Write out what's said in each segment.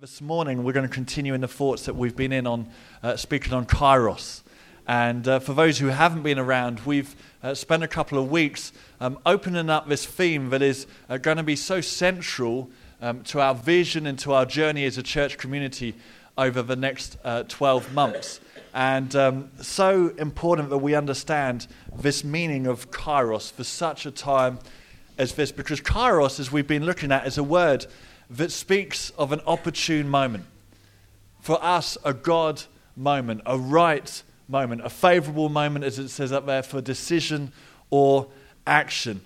This morning, we're going to continue in the thoughts that we've been in on uh, speaking on Kairos. And uh, for those who haven't been around, we've uh, spent a couple of weeks um, opening up this theme that is uh, going to be so central um, to our vision and to our journey as a church community over the next uh, 12 months. And um, so important that we understand this meaning of Kairos for such a time as this, because Kairos, as we've been looking at, is a word that speaks of an opportune moment. For us, a God moment, a right moment, a favorable moment, as it says up there, for decision or action.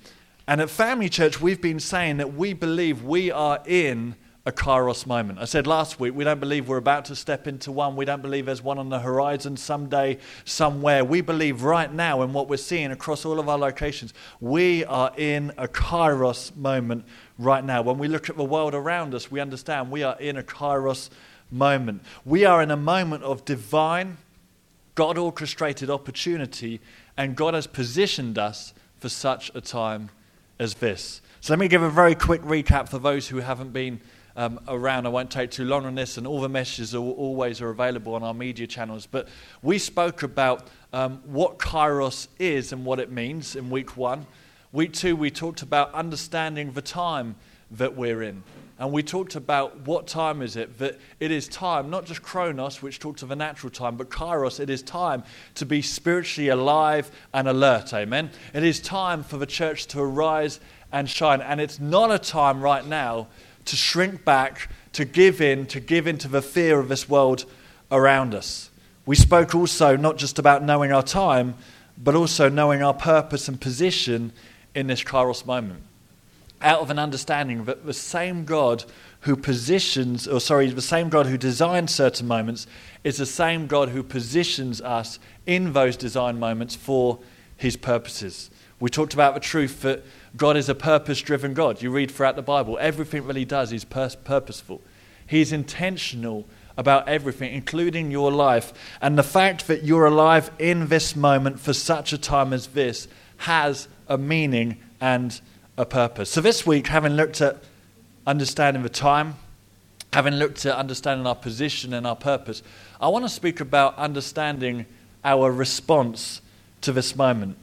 And at Family Church, we've been saying that we believe we are in a kairos moment. I said last week, we don't believe we're about to step into one. We don't believe there's one on the horizon someday, somewhere. We believe right now in what we're seeing across all of our locations, we are in a kairos moment right now. When we look at the world around us, we understand we are in a kairos moment. We are in a moment of divine, God orchestrated opportunity, and God has positioned us for such a time as this. So let me give a very quick recap for those who haven't been um, around. I won't take too long on this, and all the messages are always are available on our media channels. But we spoke about um, what Kairos is and what it means in week one. Week two, we talked about understanding the time that we're in. And we talked about what time is it? That it is time, not just Chronos, which talks of a natural time, but Kairos, it is time to be spiritually alive and alert. Amen. It is time for the church to arise and shine. And it's not a time right now to shrink back, to give in, to give in to the fear of this world around us. We spoke also not just about knowing our time, but also knowing our purpose and position in this kairos moment. Out of an understanding that the same God who positions, or sorry, the same God who designed certain moments is the same God who positions us in those design moments for his purposes. We talked about the truth that God is a purpose driven God. You read throughout the Bible, everything that he does is purposeful. He's intentional about everything, including your life. And the fact that you're alive in this moment for such a time as this has a meaning and a purpose. So, this week, having looked at understanding the time, having looked at understanding our position and our purpose, I want to speak about understanding our response to this moment.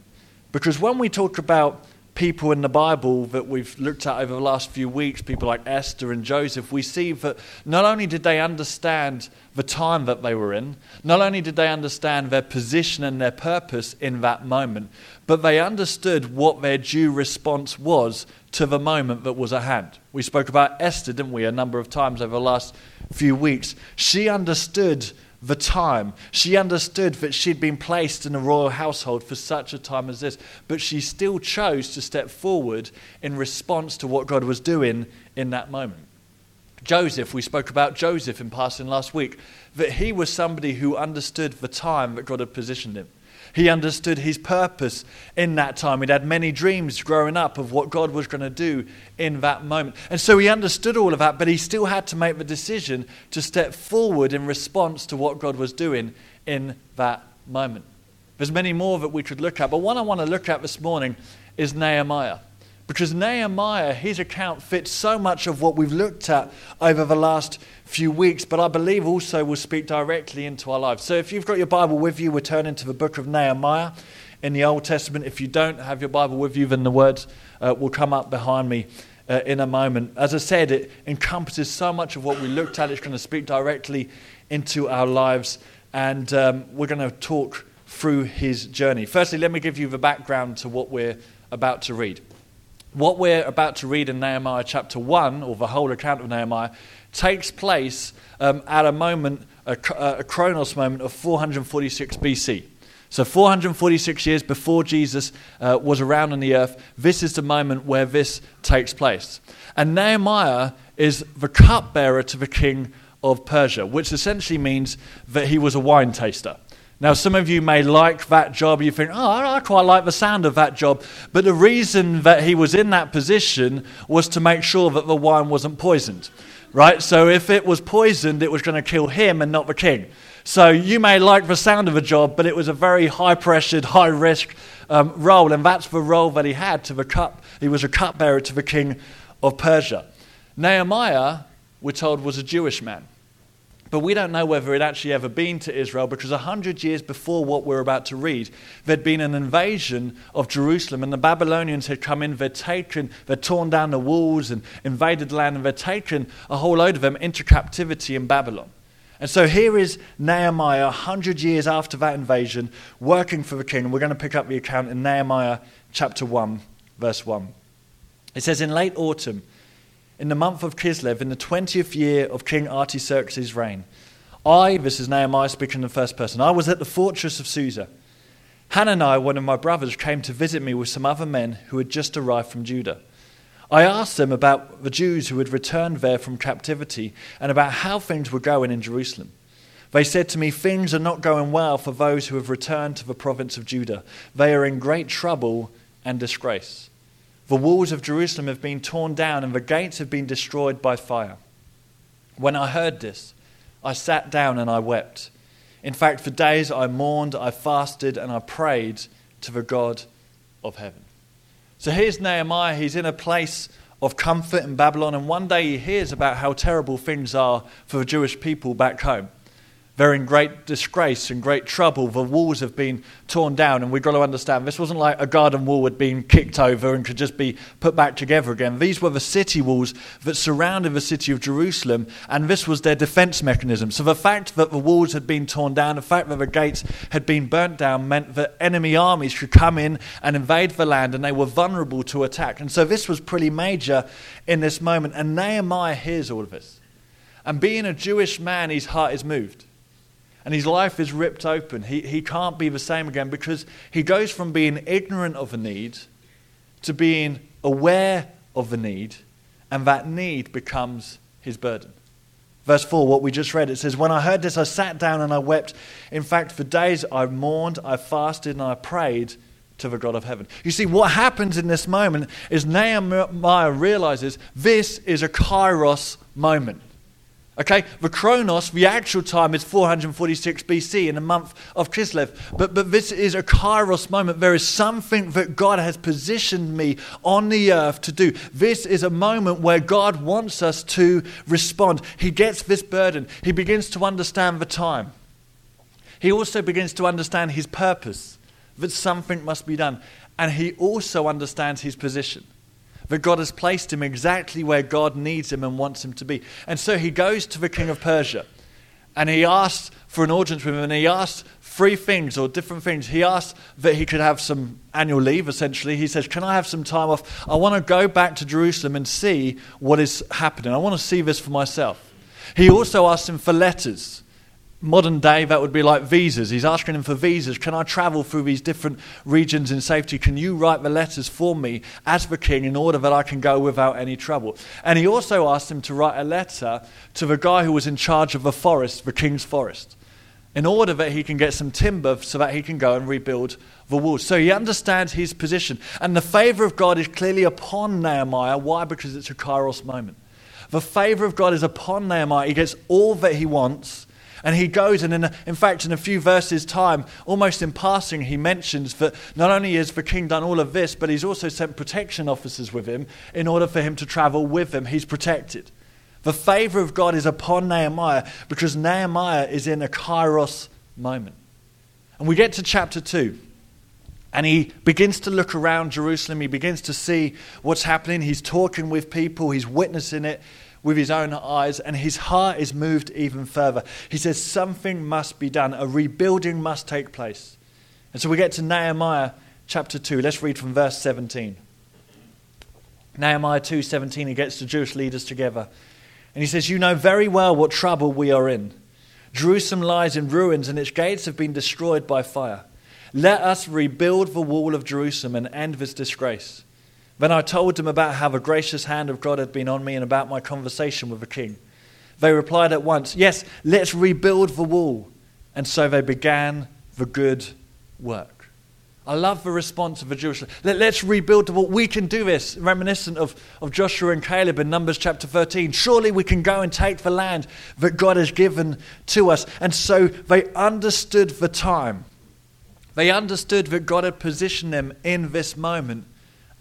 Because when we talk about people in the Bible that we've looked at over the last few weeks, people like Esther and Joseph, we see that not only did they understand the time that they were in, not only did they understand their position and their purpose in that moment, but they understood what their due response was to the moment that was at hand. We spoke about Esther, didn't we, a number of times over the last few weeks. She understood the time. She understood that she'd been placed in a royal household for such a time as this, but she still chose to step forward in response to what God was doing in that moment. Joseph, we spoke about Joseph in passing last week, that he was somebody who understood the time that God had positioned him. He understood his purpose in that time. He'd had many dreams growing up of what God was going to do in that moment. And so he understood all of that, but he still had to make the decision to step forward in response to what God was doing in that moment. There's many more that we could look at, but one I want to look at this morning is Nehemiah. Because Nehemiah, his account fits so much of what we've looked at over the last few weeks, but I believe also will speak directly into our lives. So if you've got your Bible with you, we're turning to the book of Nehemiah in the Old Testament. If you don't have your Bible with you, then the words uh, will come up behind me. Uh, in a moment. As I said, it encompasses so much of what we looked at. It's going to speak directly into our lives, and um, we're going to talk through his journey. Firstly, let me give you the background to what we're about to read. What we're about to read in Nehemiah chapter 1, or the whole account of Nehemiah, takes place um, at a moment, a, a chronos moment of 446 BC. So, 446 years before Jesus uh, was around on the earth, this is the moment where this takes place. And Nehemiah is the cupbearer to the king of Persia, which essentially means that he was a wine taster. Now, some of you may like that job. You think, oh, I quite like the sound of that job. But the reason that he was in that position was to make sure that the wine wasn't poisoned, right? So if it was poisoned, it was going to kill him and not the king. So you may like the sound of a job, but it was a very high pressured, high risk um, role. And that's the role that he had to the cup. He was a cupbearer to the king of Persia. Nehemiah we're told, was a Jewish man. But we don't know whether it actually ever been to Israel because a hundred years before what we're about to read, there'd been an invasion of Jerusalem, and the Babylonians had come in, they'd taken, they'd torn down the walls and invaded the land, and they'd taken a whole load of them into captivity in Babylon. And so here is Nehemiah, a hundred years after that invasion, working for the king. We're going to pick up the account in Nehemiah chapter 1, verse 1. It says, In late autumn, in the month of Kislev, in the 20th year of King Artaxerxes' reign, I, this is Nehemiah speaking in the first person, I was at the fortress of Susa. Hananiah, one of my brothers, came to visit me with some other men who had just arrived from Judah. I asked them about the Jews who had returned there from captivity and about how things were going in Jerusalem. They said to me, Things are not going well for those who have returned to the province of Judah. They are in great trouble and disgrace. The walls of Jerusalem have been torn down and the gates have been destroyed by fire. When I heard this, I sat down and I wept. In fact, for days I mourned, I fasted, and I prayed to the God of heaven. So here's Nehemiah. He's in a place of comfort in Babylon, and one day he hears about how terrible things are for the Jewish people back home. They're in great disgrace and great trouble. The walls have been torn down, and we've got to understand this wasn't like a garden wall had been kicked over and could just be put back together again. These were the city walls that surrounded the city of Jerusalem, and this was their defense mechanism. So the fact that the walls had been torn down, the fact that the gates had been burnt down, meant that enemy armies could come in and invade the land, and they were vulnerable to attack. And so this was pretty major in this moment. And Nehemiah hears all of this. And being a Jewish man, his heart is moved and his life is ripped open. He, he can't be the same again because he goes from being ignorant of a need to being aware of the need, and that need becomes his burden. Verse 4, what we just read, it says, When I heard this, I sat down and I wept. In fact, for days I mourned, I fasted, and I prayed to the God of heaven. You see, what happens in this moment is Nehemiah realizes this is a kairos moment. Okay, the Chronos, the actual time is 446 BC in the month of Kislev. But, but this is a Kairos moment. There is something that God has positioned me on the earth to do. This is a moment where God wants us to respond. He gets this burden, he begins to understand the time. He also begins to understand his purpose, that something must be done. And he also understands his position that God has placed him exactly where God needs him and wants him to be. And so he goes to the king of Persia and he asks for an audience with him and he asks three things or different things. He asks that he could have some annual leave, essentially. He says, Can I have some time off? I want to go back to Jerusalem and see what is happening. I want to see this for myself. He also asks him for letters modern day, that would be like visas. He's asking him for visas. Can I travel through these different regions in safety? Can you write the letters for me as the king in order that I can go without any trouble? And he also asked him to write a letter to the guy who was in charge of the forest, the king's forest, in order that he can get some timber so that he can go and rebuild the walls. So he understands his position. And the favor of God is clearly upon Nehemiah. Why? Because it's a kairos moment. The favor of God is upon Nehemiah. He gets all that he wants and he goes, and in, a, in fact, in a few verses' time, almost in passing, he mentions that not only has the king done all of this, but he's also sent protection officers with him in order for him to travel with him. He's protected. The favor of God is upon Nehemiah because Nehemiah is in a kairos moment. And we get to chapter 2. And he begins to look around Jerusalem. He begins to see what's happening. He's talking with people. He's witnessing it with his own eyes, and his heart is moved even further. He says, Something must be done, a rebuilding must take place. And so we get to Nehemiah chapter 2. Let's read from verse 17. Nehemiah 2:17 he gets the Jewish leaders together and he says you know very well what trouble we are in Jerusalem lies in ruins and its gates have been destroyed by fire let us rebuild the wall of Jerusalem and end this disgrace then I told them about how the gracious hand of God had been on me and about my conversation with the king. They replied at once, Yes, let's rebuild the wall. And so they began the good work. I love the response of the Jewish. Let, us rebuild the wall. We can do this, reminiscent of, of Joshua and Caleb in Numbers chapter 13. Surely we can go and take the land that God has given to us. And so they understood the time. They understood that God had positioned them in this moment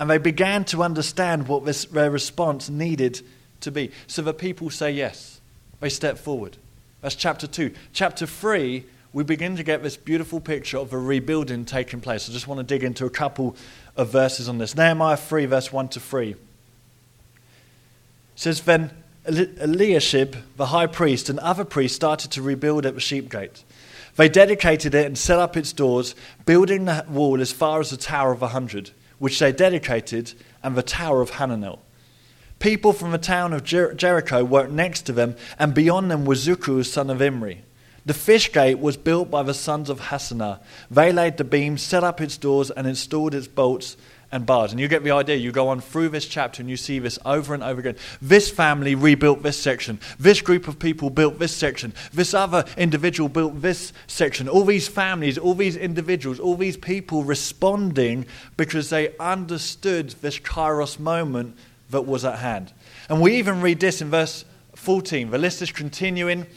and they began to understand what this, their response needed to be. So the people say yes. They step forward. That's chapter 2. Chapter 3, we begin to get this beautiful picture of a rebuilding taking place. I just want to dig into a couple of verses on this. Nehemiah 3, verse 1 to 3. It says, Then Eliashib, the high priest, and other priests started to rebuild at the sheep gate. They dedicated it and set up its doors, building the wall as far as the Tower of a Hundred, which they dedicated, and the Tower of Hananel. People from the town of Jer- Jericho worked next to them, and beyond them was Zaccur, son of Imri. The fish gate was built by the sons of Hassenaah. They laid the beams, set up its doors, and installed its bolts and bars. And you get the idea. You go on through this chapter and you see this over and over again. This family rebuilt this section. This group of people built this section. This other individual built this section. All these families, all these individuals, all these people responding because they understood this kairos moment that was at hand. And we even read this in verse 14. The list is continuing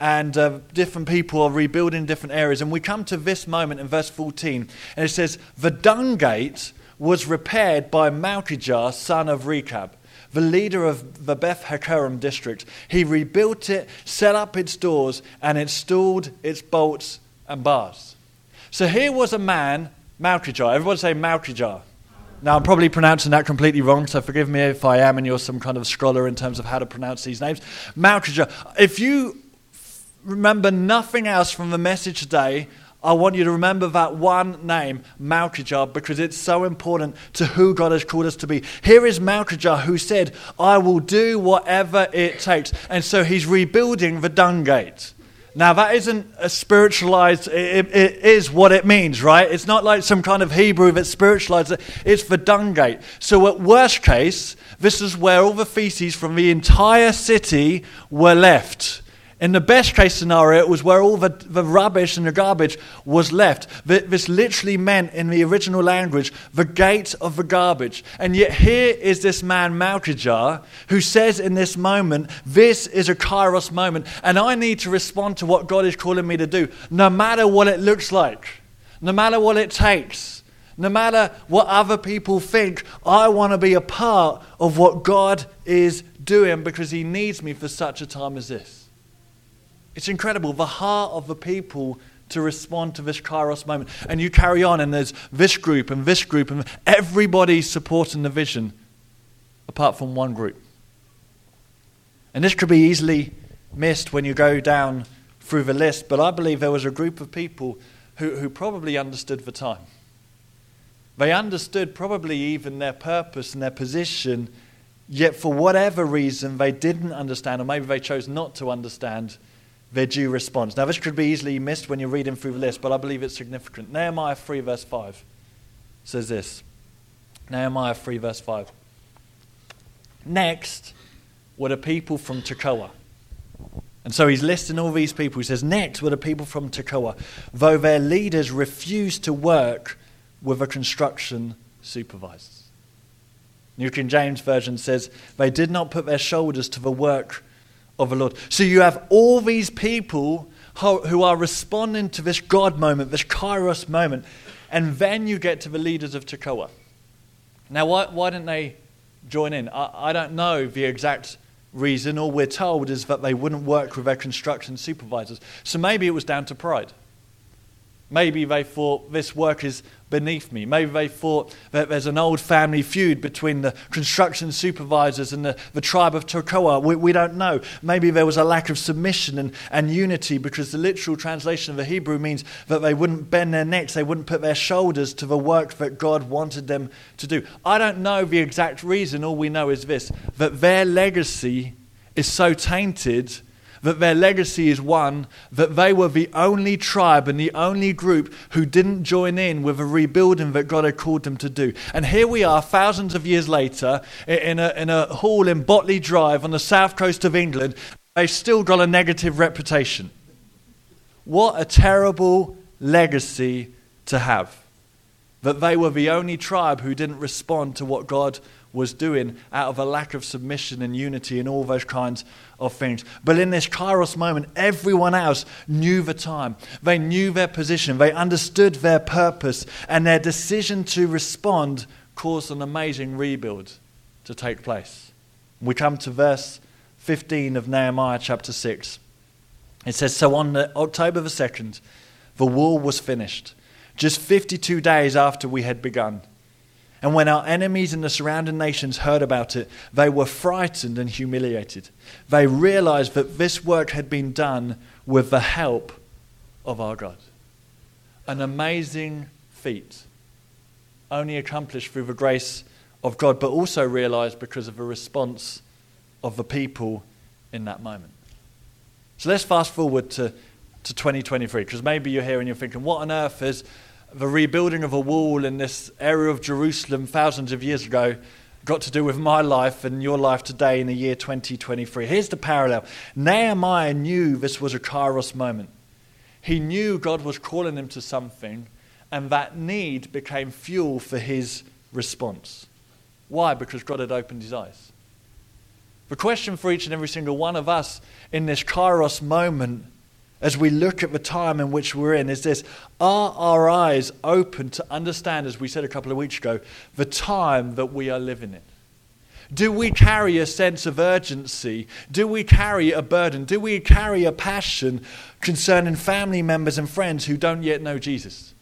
and uh, different people are rebuilding different areas. And we come to this moment in verse 14, and it says, The dung gate was repaired by Malchijah, son of Rechab, the leader of the Beth Hakerem district. He rebuilt it, set up its doors, and installed its bolts and bars. So here was a man, Malchijah. Everyone say Malchijah. Now, I'm probably pronouncing that completely wrong, so forgive me if I am and you're some kind of scholar in terms of how to pronounce these names. Malchijah. If you remember nothing else from the message today, I want you to remember that one name, Malchijah, because it's so important to who God has called us to be. Here is Malchijah who said, I will do whatever it takes. And so he's rebuilding the dung gate. Now, that isn't a spiritualized, it, it is what it means, right? It's not like some kind of Hebrew that's spiritualized. It's the dung gate. So, at worst case, this is where all the feces from the entire city were left. In the best case scenario, it was where all the, the rubbish and the garbage was left. This literally meant, in the original language, the gate of the garbage. And yet, here is this man, Malchijah, who says in this moment, This is a kairos moment, and I need to respond to what God is calling me to do, no matter what it looks like, no matter what it takes. No matter what other people think, I want to be a part of what God is doing because He needs me for such a time as this. It's incredible, the heart of the people to respond to this Kairos moment. And you carry on, and there's this group and this group, and everybody's supporting the vision apart from one group. And this could be easily missed when you go down through the list, but I believe there was a group of people who, who probably understood the time. They understood probably even their purpose and their position, yet for whatever reason they didn't understand, or maybe they chose not to understand their due response. Now, this could be easily missed when you're reading through the list, but I believe it's significant. Nehemiah 3, verse 5 says this Nehemiah 3, verse 5. Next were the people from Tekoa. And so he's listing all these people. He says, Next were the people from Tekoa, though their leaders refused to work with the construction supervisors. New King James Version says, They did not put their shoulders to the work of the Lord. So you have all these people who are responding to this God moment, this Kairos moment, and then you get to the leaders of Tekoa. Now, why, why didn't they join in? I, I don't know the exact reason. All we're told is that they wouldn't work with their construction supervisors. So maybe it was down to pride. Maybe they thought this work is beneath me. Maybe they thought that there's an old family feud between the construction supervisors and the, the tribe of Tekoa. We, we don't know. Maybe there was a lack of submission and, and unity because the literal translation of the Hebrew means that they wouldn't bend their necks, they wouldn't put their shoulders to the work that God wanted them to do. I don't know the exact reason. All we know is this that their legacy is so tainted that their legacy is one that they were the only tribe and the only group who didn't join in with the rebuilding that God had called them to do. And here we are, thousands of years later, in a, in a hall in Botley Drive on the south coast of England. They've still got a negative reputation. What a terrible legacy to have. That they were the only tribe who didn't respond to what God was doing out of a lack of submission and unity and all those kinds of things. But in this kairos moment, everyone else knew the time. They knew their position. They understood their purpose. And their decision to respond caused an amazing rebuild to take place. We come to verse 15 of Nehemiah chapter 6. It says, So on the, October the 2nd, the wall was finished, just 52 days after we had begun. And when our enemies in the surrounding nations heard about it, they were frightened and humiliated. They realized that this work had been done with the help of our God. An amazing feat, only accomplished through the grace of God, but also realized because of the response of the people in that moment. So let's fast forward to, to 2023, because maybe you're here and you're thinking, what on earth is the rebuilding of a wall in this area of Jerusalem thousands of years ago got to do with my life and your life today in the year 2023. Here's the parallel Nehemiah knew this was a kairos moment. He knew God was calling him to something, and that need became fuel for his response. Why? Because God had opened his eyes. The question for each and every single one of us in this kairos moment as we look at the time in which we're in is this Are our eyes open to understand, as we said a couple of weeks ago, the time that we are living in? Do we carry a sense of urgency? Do we carry a burden? Do we carry a passion concerning family members and friends who don't yet know Jesus?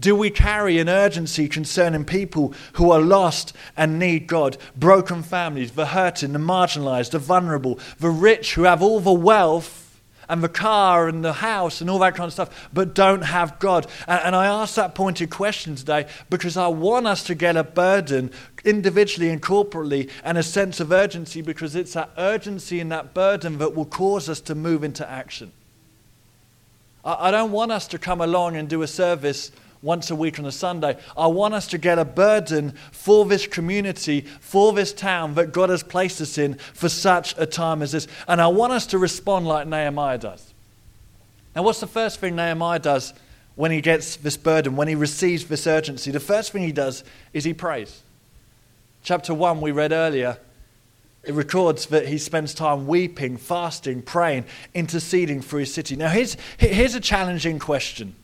Do we carry an urgency concerning people who are lost and need God? Broken families, the hurting, the marginalized, the vulnerable, the rich who have all the wealth and the car and the house and all that kind of stuff, but don't have God. And, and I ask that pointed question today because I want us to get a burden individually and corporately and a sense of urgency because it's that urgency and that burden that will cause us to move into action. I, I don't want us to come along and do a service once a week on a Sunday. I want us to get a burden for this community, for this town that God has placed us in for such a time as this. And I want us to respond like Nehemiah does. Now, what's the first thing Nehemiah does when he gets this burden, when he receives this urgency? The first thing he does is he prays. Chapter 1, we read earlier, it records that he spends time weeping, fasting, praying, interceding for his city. Now, here's, here's a challenging question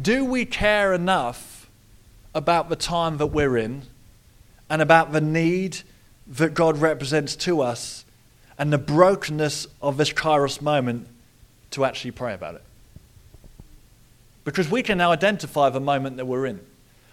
do we care enough about the time that we're in and about the need that God represents to us and the brokenness of this kairos moment to actually pray about it? Because we can now identify the moment that we're in.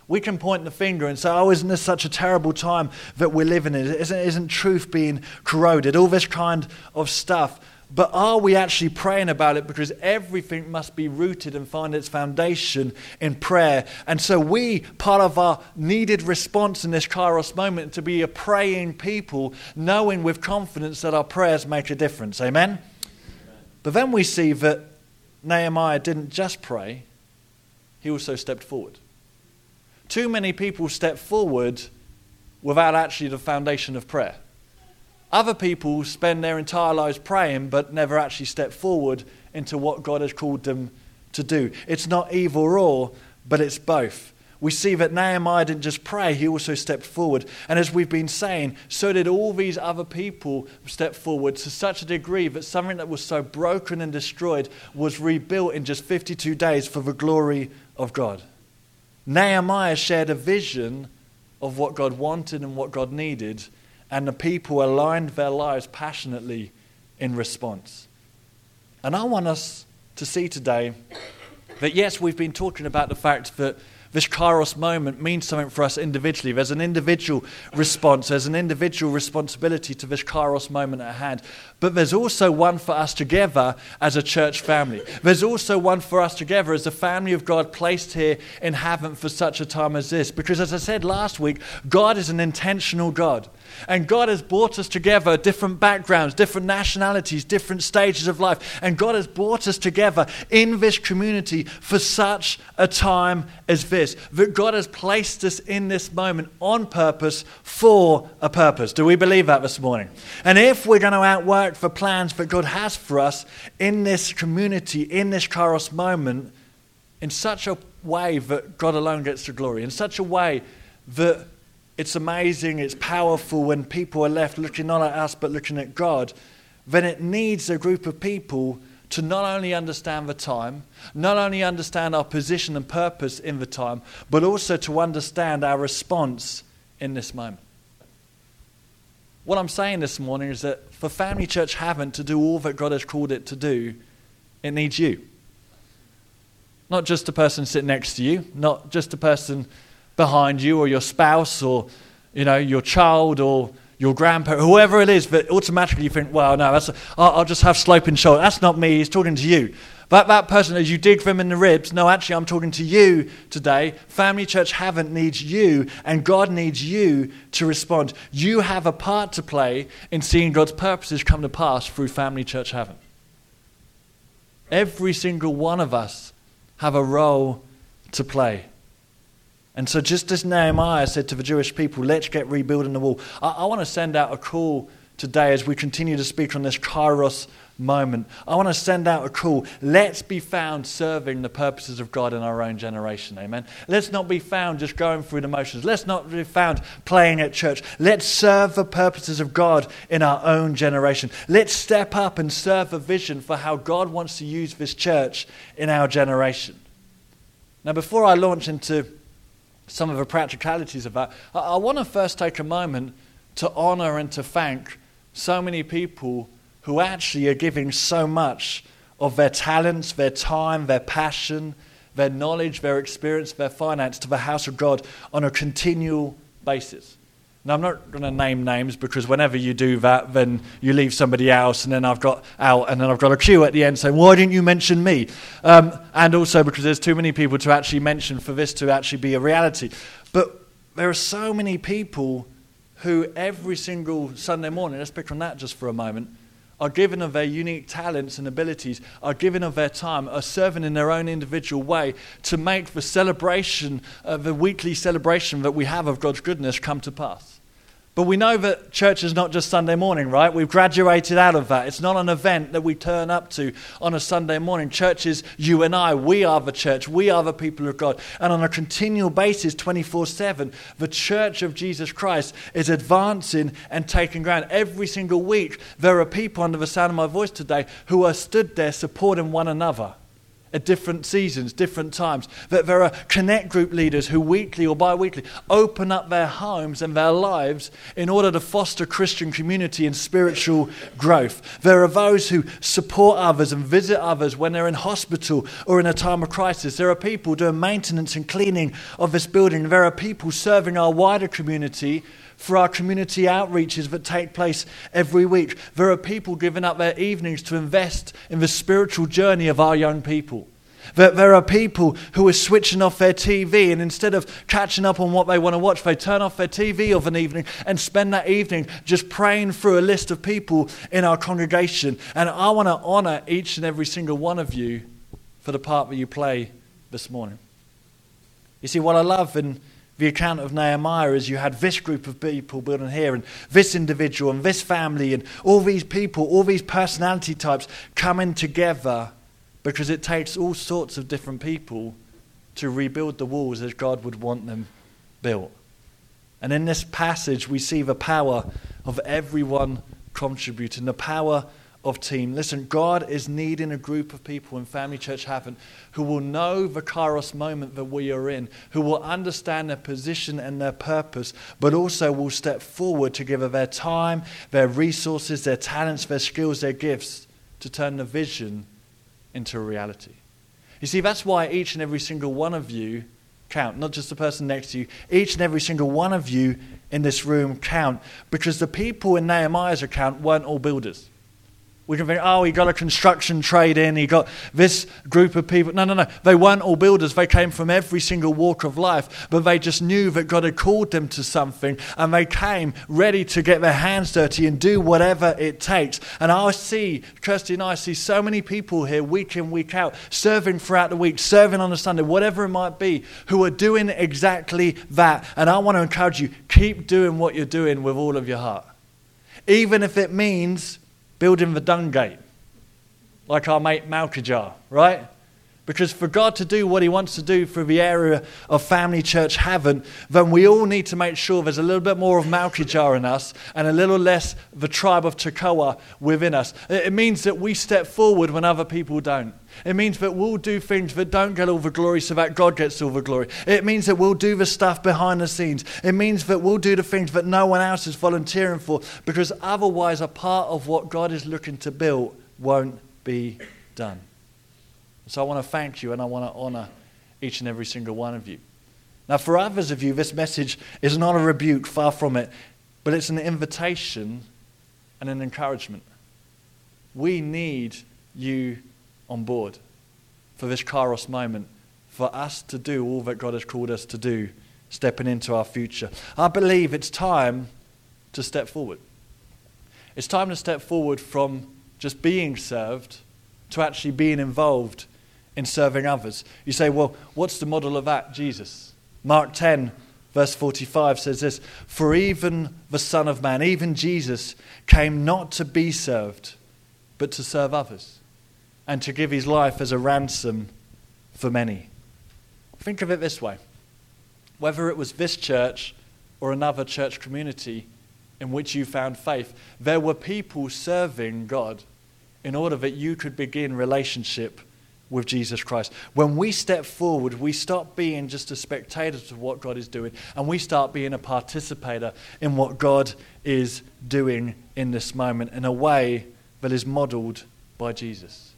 We can point the finger and say, oh, isn't this such a terrible time that we're living in? Isn't, isn't truth being corroded? All this kind of stuff. But are we actually praying about it? Because everything must be rooted and find its foundation in prayer. And so, we, part of our needed response in this Kairos moment, to be a praying people, knowing with confidence that our prayers make a difference. Amen? Amen. But then we see that Nehemiah didn't just pray, he also stepped forward. Too many people step forward without actually the foundation of prayer. Other people spend their entire lives praying but never actually step forward into what God has called them to do. It's not either or, but it's both. We see that Nehemiah didn't just pray, he also stepped forward. And as we've been saying, so did all these other people step forward to such a degree that something that was so broken and destroyed was rebuilt in just 52 days for the glory of God. Nehemiah shared a vision of what God wanted and what God needed and the people aligned their lives passionately in response. And I want us to see today that, yes, we've been talking about the fact that this kairos moment means something for us individually. There's an individual response, there's an individual responsibility to this kairos moment at hand. But there's also one for us together as a church family. There's also one for us together as a family of God placed here in heaven for such a time as this. Because as I said last week, God is an intentional God. And God has brought us together, different backgrounds, different nationalities, different stages of life. And God has brought us together in this community for such a time as this. That God has placed us in this moment on purpose for a purpose. Do we believe that this morning? And if we're going to outwork the plans that God has for us in this community, in this Kairos moment, in such a way that God alone gets the glory, in such a way that it's amazing, it's powerful when people are left looking not at us but looking at God, then it needs a group of people to not only understand the time, not only understand our position and purpose in the time, but also to understand our response in this moment. what I'm saying this morning is that for Family Church Havant to do all that God has called it to do, it needs you. Not just the person sitting next to you, not just the person behind you or your spouse or you know your child or your grandparent, whoever it is, but automatically you think, well, no, that's, I'll, I'll just have sloping shoulder. That's not me. He's talking to you. That, that person, as you dig them in the ribs, no, actually, I'm talking to you today. Family Church Havant needs you, and God needs you to respond. You have a part to play in seeing God's purposes come to pass through Family Church Havant. Every single one of us have a role to play. And so, just as Nehemiah said to the Jewish people, let's get rebuilding the wall, I, I want to send out a call today as we continue to speak on this Kairos moment. I want to send out a call. Let's be found serving the purposes of God in our own generation. Amen. Let's not be found just going through the motions. Let's not be found playing at church. Let's serve the purposes of God in our own generation. Let's step up and serve a vision for how God wants to use this church in our generation. Now, before I launch into some of the practicalities of that, I, I want to first take a moment to honor and to thank so many people who actually are giving so much of their talents, their time, their passion, their knowledge, their experience, their finance to the house of God on a continual basis. Now, I'm not going to name names because whenever you do that, then you leave somebody else, and then I've got out, and then I've got a queue at the end saying, Why didn't you mention me? Um, and also because there's too many people to actually mention for this to actually be a reality. But there are so many people who every single Sunday morning, let's pick on that just for a moment, are given of their unique talents and abilities, are given of their time, are serving in their own individual way to make the celebration, uh, the weekly celebration that we have of God's goodness come to pass. But we know that church is not just Sunday morning, right? We've graduated out of that. It's not an event that we turn up to on a Sunday morning. Church is you and I. We are the church. We are the people of God. And on a continual basis, 24 7, the church of Jesus Christ is advancing and taking ground. Every single week, there are people under the sound of my voice today who are stood there supporting one another at different seasons, different times. That there are connect group leaders who weekly or bi weekly open up their homes and their lives in order to foster Christian community and spiritual growth. There are those who support others and visit others when they're in hospital or in a time of crisis. There are people doing maintenance and cleaning of this building. There are people serving our wider community for our community outreaches that take place every week. There are people giving up their evenings to invest in the spiritual journey of our young people. That there are people who are switching off their TV and instead of catching up on what they want to watch, they turn off their TV of an evening and spend that evening just praying through a list of people in our congregation. And I want to honor each and every single one of you for the part that you play this morning. You see, what I love in the account of Nehemiah is you had this group of people building here, and this individual, and this family, and all these people, all these personality types coming together because it takes all sorts of different people to rebuild the walls as God would want them built. And in this passage, we see the power of everyone contributing, the power of team. Listen, God is needing a group of people in Family Church Havant who will know the Kairos moment that we are in, who will understand their position and their purpose, but also will step forward to give of their time, their resources, their talents, their skills, their gifts to turn the vision into a reality. You see, that's why each and every single one of you count, not just the person next to you. Each and every single one of you in this room count because the people in Nehemiah's account weren't all builders. We can think, oh, he got a construction trade in, he got this group of people. No, no, no. They weren't all builders. They came from every single walk of life, but they just knew that God had called them to something, and they came ready to get their hands dirty and do whatever it takes. And I see, Kirsty and I see so many people here week in, week out, serving throughout the week, serving on a Sunday, whatever it might be, who are doing exactly that. And I want to encourage you keep doing what you're doing with all of your heart. Even if it means building the dung gate, like our mate Malchijah, right? Because for God to do what He wants to do for the area of Family Church Havant, then we all need to make sure there's a little bit more of Malchijah in us and a little less the tribe of Tekoa within us. It means that we step forward when other people don't. It means that we'll do things that don't get all the glory so that God gets all the glory. It means that we'll do the stuff behind the scenes. It means that we'll do the things that no one else is volunteering for because otherwise a part of what God is looking to build won't be done. So I want to thank you and I want to honor each and every single one of you. Now, for others of you, this message is not a rebuke, far from it, but it's an invitation and an encouragement. We need you on board for this Kairos moment, for us to do all that God has called us to do, stepping into our future. I believe it's time to step forward. It's time to step forward from just being served to actually being involved in serving others. You say, well, what's the model of that? Jesus. Mark 10, verse 45 says this For even the Son of Man, even Jesus, came not to be served, but to serve others, and to give his life as a ransom for many. Think of it this way whether it was this church or another church community in which you found faith, there were people serving God in order that you could begin relationship with Jesus Christ. When we step forward, we stop being just a spectator to what God is doing and we start being a participator in what God is doing in this moment in a way that is modeled by Jesus.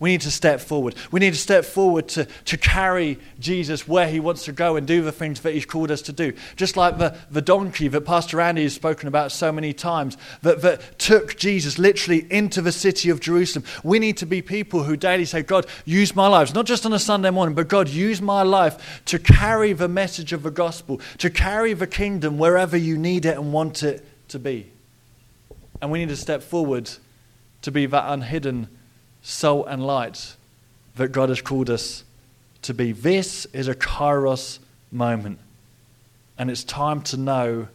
We need to step forward. We need to step forward to, to carry Jesus where he wants to go and do the things that he's called us to do. Just like the, the donkey that Pastor Andy has spoken about so many times, that, that took Jesus literally into the city of Jerusalem. We need to be people who daily say, God, use my lives, not just on a Sunday morning, but God, use my life to carry the message of the gospel, to carry the kingdom wherever you need it and want it to be. And we need to step forward to be that unhidden salt and light that God has called us to be. This is a kairos moment, and it's time to know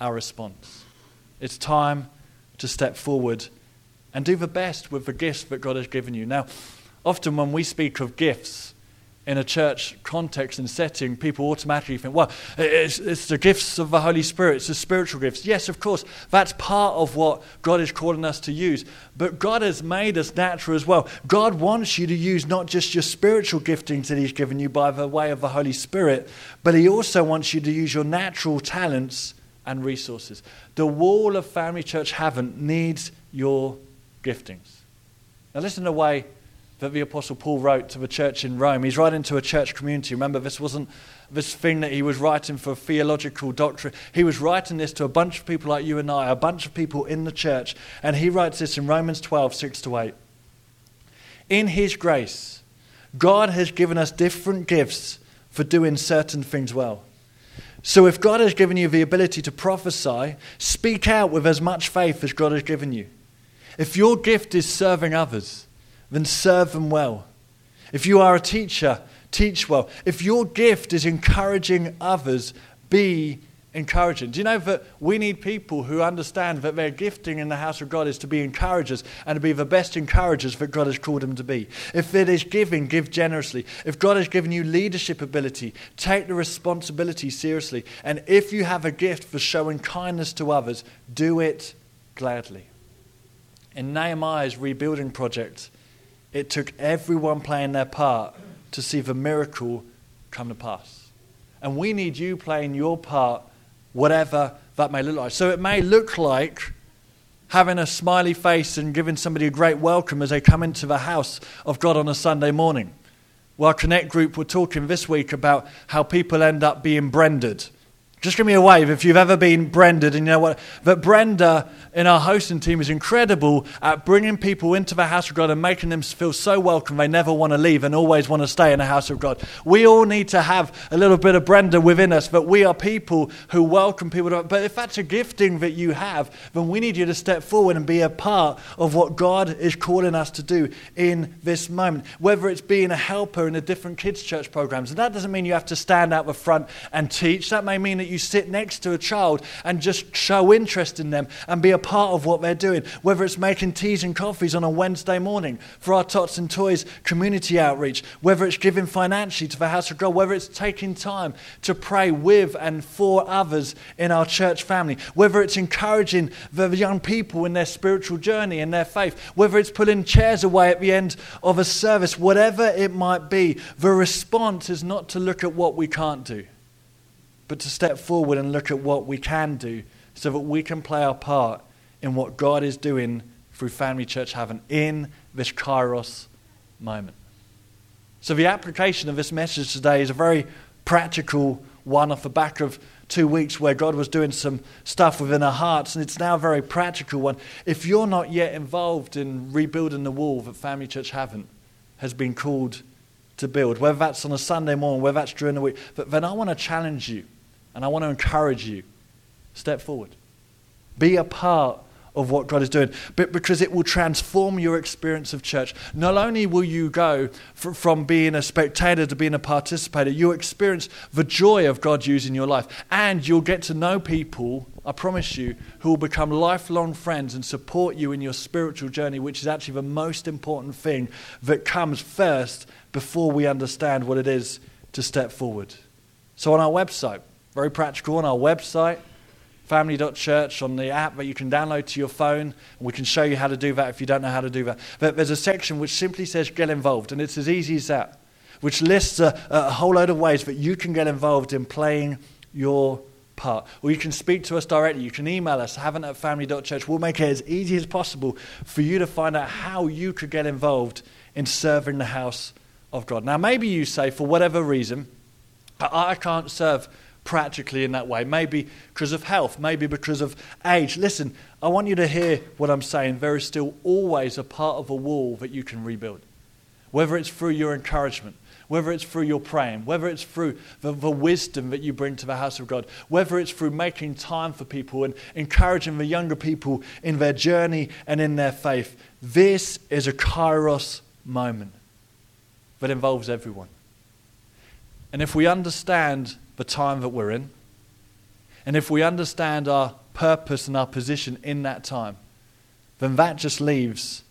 our response. It's time to step forward and do the best with the gifts that God has given you. Now, often when we speak of gifts, in a church context and setting, people automatically think, well, it's, it's, the gifts of the Holy Spirit, it's the spiritual gifts. Yes, of course, that's part of what God is calling us to use. But God has made us natural as well. God wants you to use not just your spiritual giftings that He's given you by the way of the Holy Spirit, but He also wants you to use your natural talents and resources. The wall of Family Church Havant needs your giftings. Now, listen to the way that the Apostle Paul wrote to the church in Rome. He's writing to a church community. Remember, this wasn't this thing that he was writing for theological doctrine. He was writing this to a bunch of people like you and I, a bunch of people in the church. And he writes this in Romans 12, 6 to 8. In his grace, God has given us different gifts for doing certain things well. So if God has given you the ability to prophesy, speak out with as much faith as God has given you. If your gift is serving others, then serve them well. If you are a teacher, teach well. If your gift is encouraging others, be encouraging. Do you know that we need people who understand that their gifting in the house of God is to be encouragers and to be the best encouragers that God has called them to be? If it is giving, give generously. If God has given you leadership ability, take the responsibility seriously. And if you have a gift for showing kindness to others, do it gladly. In Nehemiah's rebuilding project, it took everyone playing their part to see the miracle come to pass. And we need you playing your part, whatever that may look like. So it may look like having a smiley face and giving somebody a great welcome as they come into the house of God on a Sunday morning. Well, Connect group were talking this week about how people end up being branded just give me a wave if you've ever been Brenda and you know what. But Brenda in our hosting team is incredible at bringing people into the house of God and making them feel so welcome they never want to leave and always want to stay in the house of God. We all need to have a little bit of Brenda within us, but we are people who welcome people. To, but if that's a gifting that you have, then we need you to step forward and be a part of what God is calling us to do in this moment. Whether it's being a helper in the different kids' church programs. And that doesn't mean you have to stand out the front and teach. That may mean that you sit next to a child and just show interest in them and be a part of what they're doing. Whether it's making teas and coffees on a Wednesday morning for our Tots and Toys community outreach, whether it's giving financially to the House of God, whether it's taking time to pray with and for others in our church family, whether it's encouraging the young people in their spiritual journey and their faith, whether it's pulling chairs away at the end of a service, whatever it might be, the response is not to look at what we can't do, but to step forward and look at what we can do so that we can play our part in what God is doing through Family Church Havant in this Kairos moment. So, the application of this message today is a very practical one off the back of two weeks where God was doing some stuff within our hearts, and it's now a very practical one. If you're not yet involved in rebuilding the wall that Family Church Havant has been called to build, whether that's on a Sunday morning, whether that's during the week, but then I want to challenge you and I want to encourage you. Step forward. Be a part of what God is doing, but because it will transform your experience of church. Not only will you go from being a spectator to being a participator, you'll experience the joy of God using your life, and you'll get to know people, I promise you, who will become lifelong friends and support you in your spiritual journey, which is actually the most important thing that comes first before we understand what it is to step forward. So, on our website, very practical, on our website, family.church on the app that you can download to your phone. We can show you how to do that if you don't know how to do that. But there's a section which simply says get involved, and it's as easy as that, which lists a, a whole load of ways that you can get involved in playing your part. Or you can speak to us directly. You can email us, havant at family.church. We'll make it as easy as possible for you to find out how you could get involved in serving the house of God. Now, maybe you say, for whatever reason, I can't serve practically in that way. Maybe because of health, maybe because of age. Listen, I want you to hear what I'm saying. There is still always a part of a wall that you can rebuild. Whether it's through your encouragement, whether it's through your praying, whether it's through the, the, wisdom that you bring to the house of God, whether it's through making time for people and encouraging the younger people in their journey and in their faith. This is a kairos moment that involves everyone. And if we understand the time that we're in, and if we understand our purpose and our position in that time, then that just leaves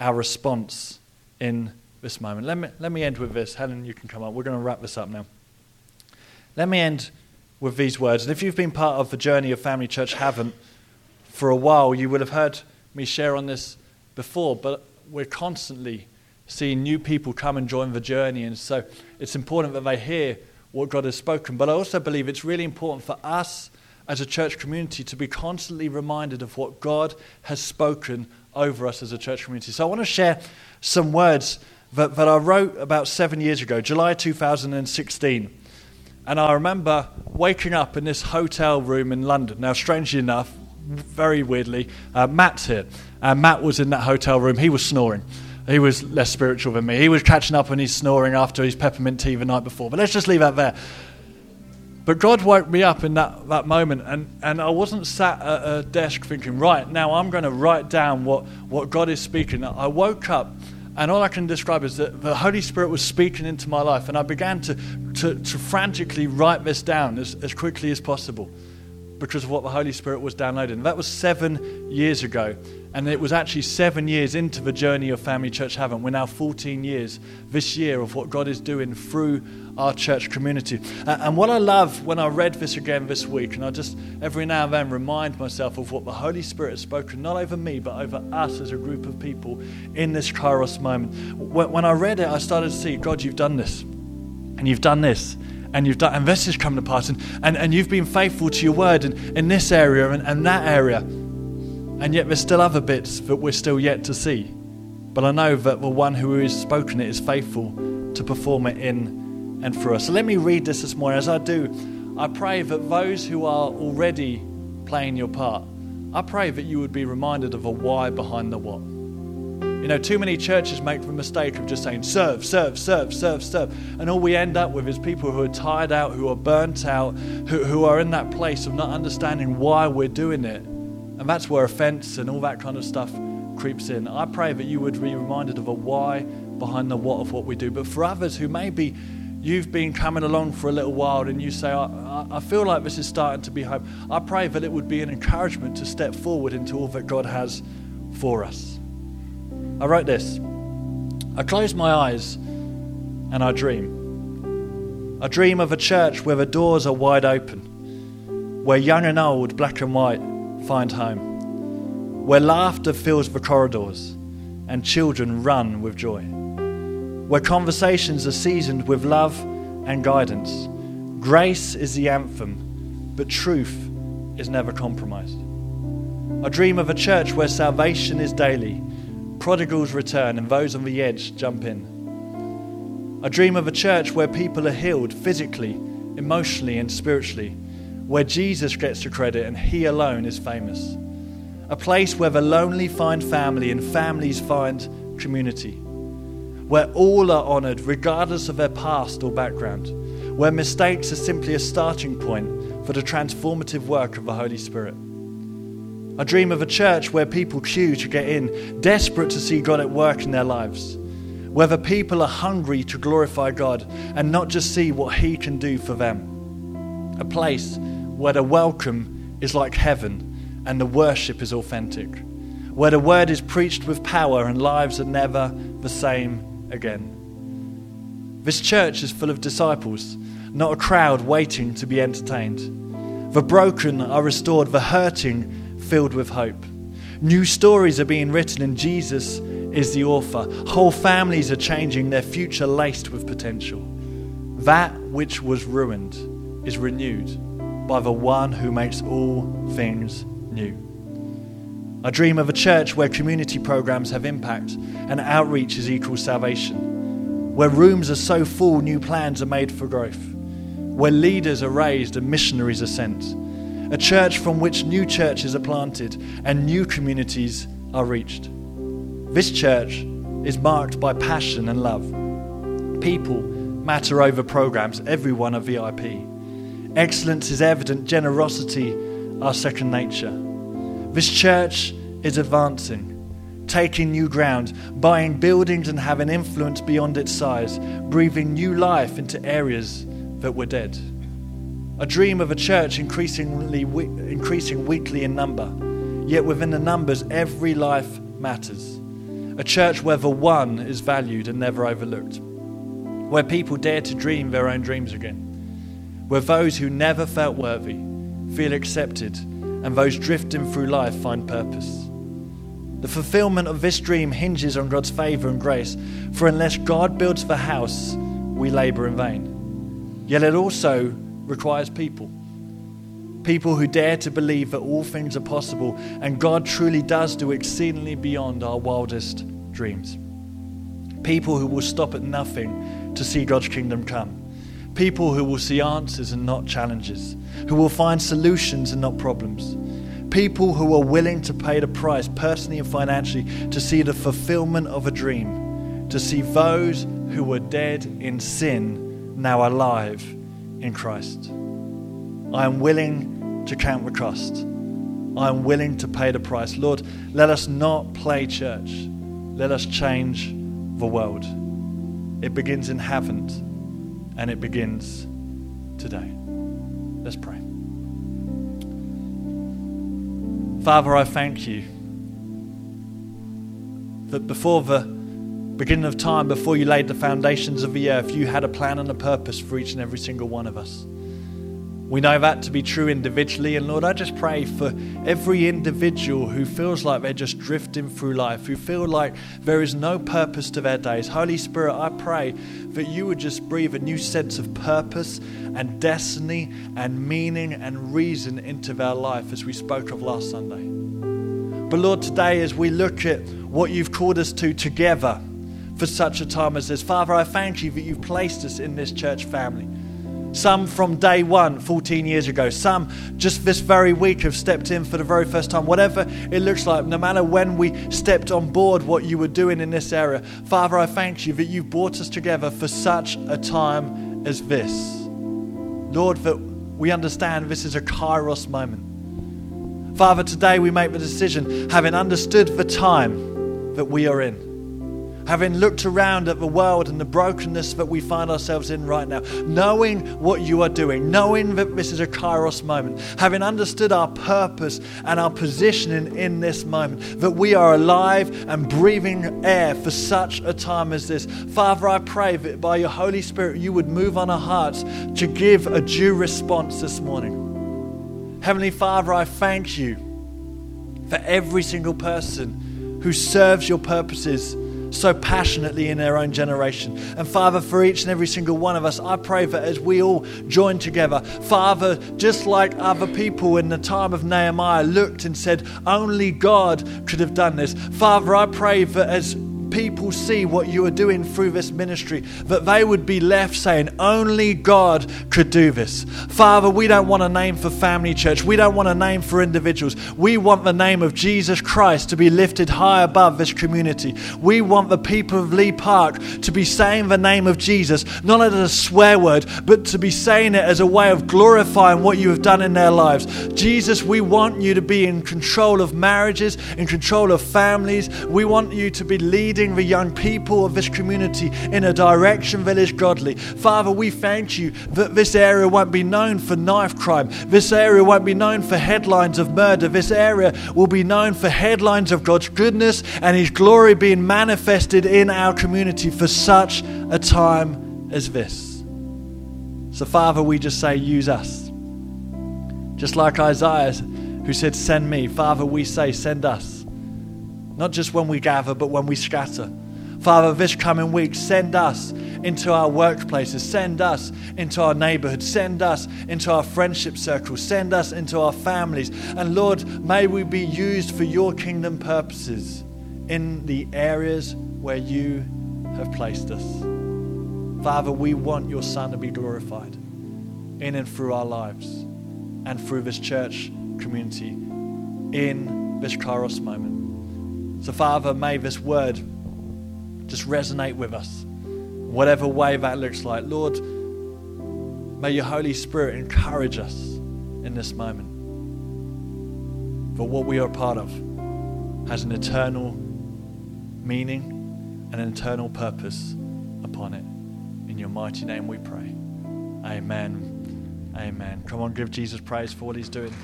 our response in this moment. Let me, let me end with this. Helen, you can come up. We're going to wrap this up now. Let me end with these words. And if you've been part of the journey of Family Church Havant for a while, you would have heard me share on this before, but we're constantly seeing new people come and join the journey. And so it's important that they hear what God has spoken. But I also believe it's really important for us as a church community to be constantly reminded of what God has spoken over us as a church community. So I want to share some words that, that I wrote about seven years ago, July 2016. And I remember waking up in this hotel room in London. Now, strangely enough, very weirdly, uh, Matt's here. And Matt was in that hotel room. He was snoring. He was less spiritual than me. He was catching up and he's snoring after his peppermint tea the night before. But let's just leave that there. But God woke me up in that, that moment, and, and I wasn't sat at a desk thinking, right, now I'm going to write down what, what God is speaking. I woke up, and all I can describe is that the Holy Spirit was speaking into my life, and I began to, to, to frantically write this down as, as quickly as possible because of what the Holy Spirit was downloading. That was seven years ago. And it was actually seven years into the journey of Family Church Havant. We're now 14 years this year of what God is doing through our church community. And what I love when I read this again this week, and I just every now and then remind myself of what the Holy Spirit has spoken, not over me, but over us as a group of people in this Kairos moment. When I read it, I started to see, God, you've done this, and you've done this, and you've done, and this has come to pass, and, and, and you've been faithful to your word in, in this area and, and that area. And yet there's still other bits that we're still yet to see. But I know that the one who has spoken it is faithful to perform it in and through us. So let me read this this morning. As I do, I pray that those who are already playing your part, I pray that you would be reminded of a why behind the what. You know, too many churches make the mistake of just saying serve, serve, serve, serve, serve. And all we end up with is people who are tired out, who are burnt out, who, who are in that place of not understanding why we're doing it. And that's where offense and all that kind of stuff creeps in. I pray that you would be reminded of a why behind the what of what we do. But for others who maybe you've been coming along for a little while and you say, I, I, feel like this is starting to be hope, I pray that it would be an encouragement to step forward into all that God has for us. I wrote this I close my eyes and I dream. I dream of a church where the doors are wide open, where young and old, black and white, find home, where laughter fills the corridors and children run with joy where conversations are seasoned with love and guidance. Grace is the anthem, but truth is never compromised. I dream of a church where salvation is daily, prodigals return, and those on the edge jump in. I dream of a church where people are healed physically, emotionally, and spiritually, where Jesus gets the credit and He alone is famous. A place where the lonely find family and families find community where all are honoured regardless of their past or background, where mistakes are simply a starting point for the transformative work of the Holy Spirit. I dream of a church where people queue to get in, desperate to see God at work in their lives, where the people are hungry to glorify God and not just see what He can do for them. A place where the welcome is like heaven and the worship is authentic, where the word is preached with power and lives are never the same again. This church is full of disciples, not a crowd waiting to be entertained. The broken are restored, the hurting filled with hope. New stories are being written, and Jesus is the author. Whole families are changing, their future laced with potential. That which was ruined is renewed by the one who makes all things new. I dream of a church where community programs have impact and outreach is equal salvation, where rooms are so full new plans are made for growth, where leaders are raised and missionaries are sent, a church from which new churches are planted and new communities are reached. This church is marked by passion and love. People matter over programs, everyone a VIP. Excellence is evident, generosity our second nature. This church is advancing, taking new ground, buying buildings and having influence beyond its size, breathing new life into areas that were dead. A dream of a church increasingly, increasing weekly in number, yet within the numbers, every life matters. A church where the one is valued and never overlooked, where people dare to dream their own dreams again, where those who never felt worthy feel accepted and those drifting through life find purpose. The fulfillment of this dream hinges on God's favor and grace, for unless God builds the house, we labor in vain. Yet it also requires people. People who dare to believe that all things are possible and God truly does do exceedingly beyond our wildest dreams. People who will stop at nothing to see God's kingdom come. People who will see answers and not challenges who will find solutions and not problems. People who are willing to pay the price, personally and financially, to see the fulfillment of a dream, to see those who were dead in sin now alive in Christ. I am willing to count the cost. I am willing to pay the price. Lord, let us not play church. Let us change the world. It begins in heaven and it begins today. Let's pray. Father, I thank you that before the beginning of time, before you laid the foundations of the earth, you had a plan and a purpose for each and every single one of us. We know that to be true individually. And Lord, I just pray for every individual who feels like they're just drifting through life, who feel like there is no purpose to their days. Holy Spirit, I pray that you would just breathe a new sense of purpose and destiny and meaning and reason into their life as we spoke of last Sunday. But Lord, today as we look at what you've called us to together for such a time as this, Father, I thank you that you've placed us in this church family. Some from day one, 14 years ago. Some just this very week have stepped in for the very first time. Whatever it looks like, no matter when we stepped on board what you were doing in this area. Father, I thank you that you've brought us together for such a time as this. Lord, that we understand this is a kairos moment. Father, today we make the decision, having understood the time that we are in having looked around at the world and the brokenness that we find ourselves in right now, knowing what you are doing, knowing that this is a kairos moment, having understood our purpose and our positioning in this moment, that we are alive and breathing air for such a time as this. Father, I pray that by your Holy Spirit you would move on our hearts to give a due response this morning. Heavenly Father, I thank you for every single person who serves your purposes so passionately in their own generation. And Father, for each and every single one of us, I pray that as we all join together, Father, just like other people in the time of Nehemiah looked and said, only God could have done this. Father, I pray that as people see what you are doing through this ministry, that they would be left saying, Only God could do this. Father, we don't want a name for family church. We don't want a name for individuals. We want the name of Jesus Christ to be lifted high above this community. We want the people of Leigh Park to be saying the name of Jesus, not as a swear word, but to be saying it as a way of glorifying what you have done in their lives. Jesus, we want you to be in control of marriages, in control of families. We want you to be leading leading the young people of this community in a direction that is godly. Father, we thank you that this area won't be known for knife crime. This area won't be known for headlines of murder. This area will be known for headlines of God's goodness and His glory being manifested in our community for such a time as this. So, Father, we just say, use us. Just like Isaiah, who said, Send me. Father, we say, Send us. Not just when we gather, but when we scatter. Father, this coming week, send us into our workplaces, send us into our neighborhood, send us into our friendship circles, send us into our families. And Lord, may we be used for your kingdom purposes in the areas where you have placed us. Father, we want your Son to be glorified in and through our lives and through this church community in this Kairos moment. So, Father, may this word just resonate with us, whatever way that looks like. Lord, may your Holy Spirit encourage us in this moment. For what we are part of has an eternal meaning and an eternal purpose upon it. In your mighty name we pray. Amen. Amen. Come on, give Jesus praise for what he's doing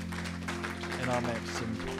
in our midst.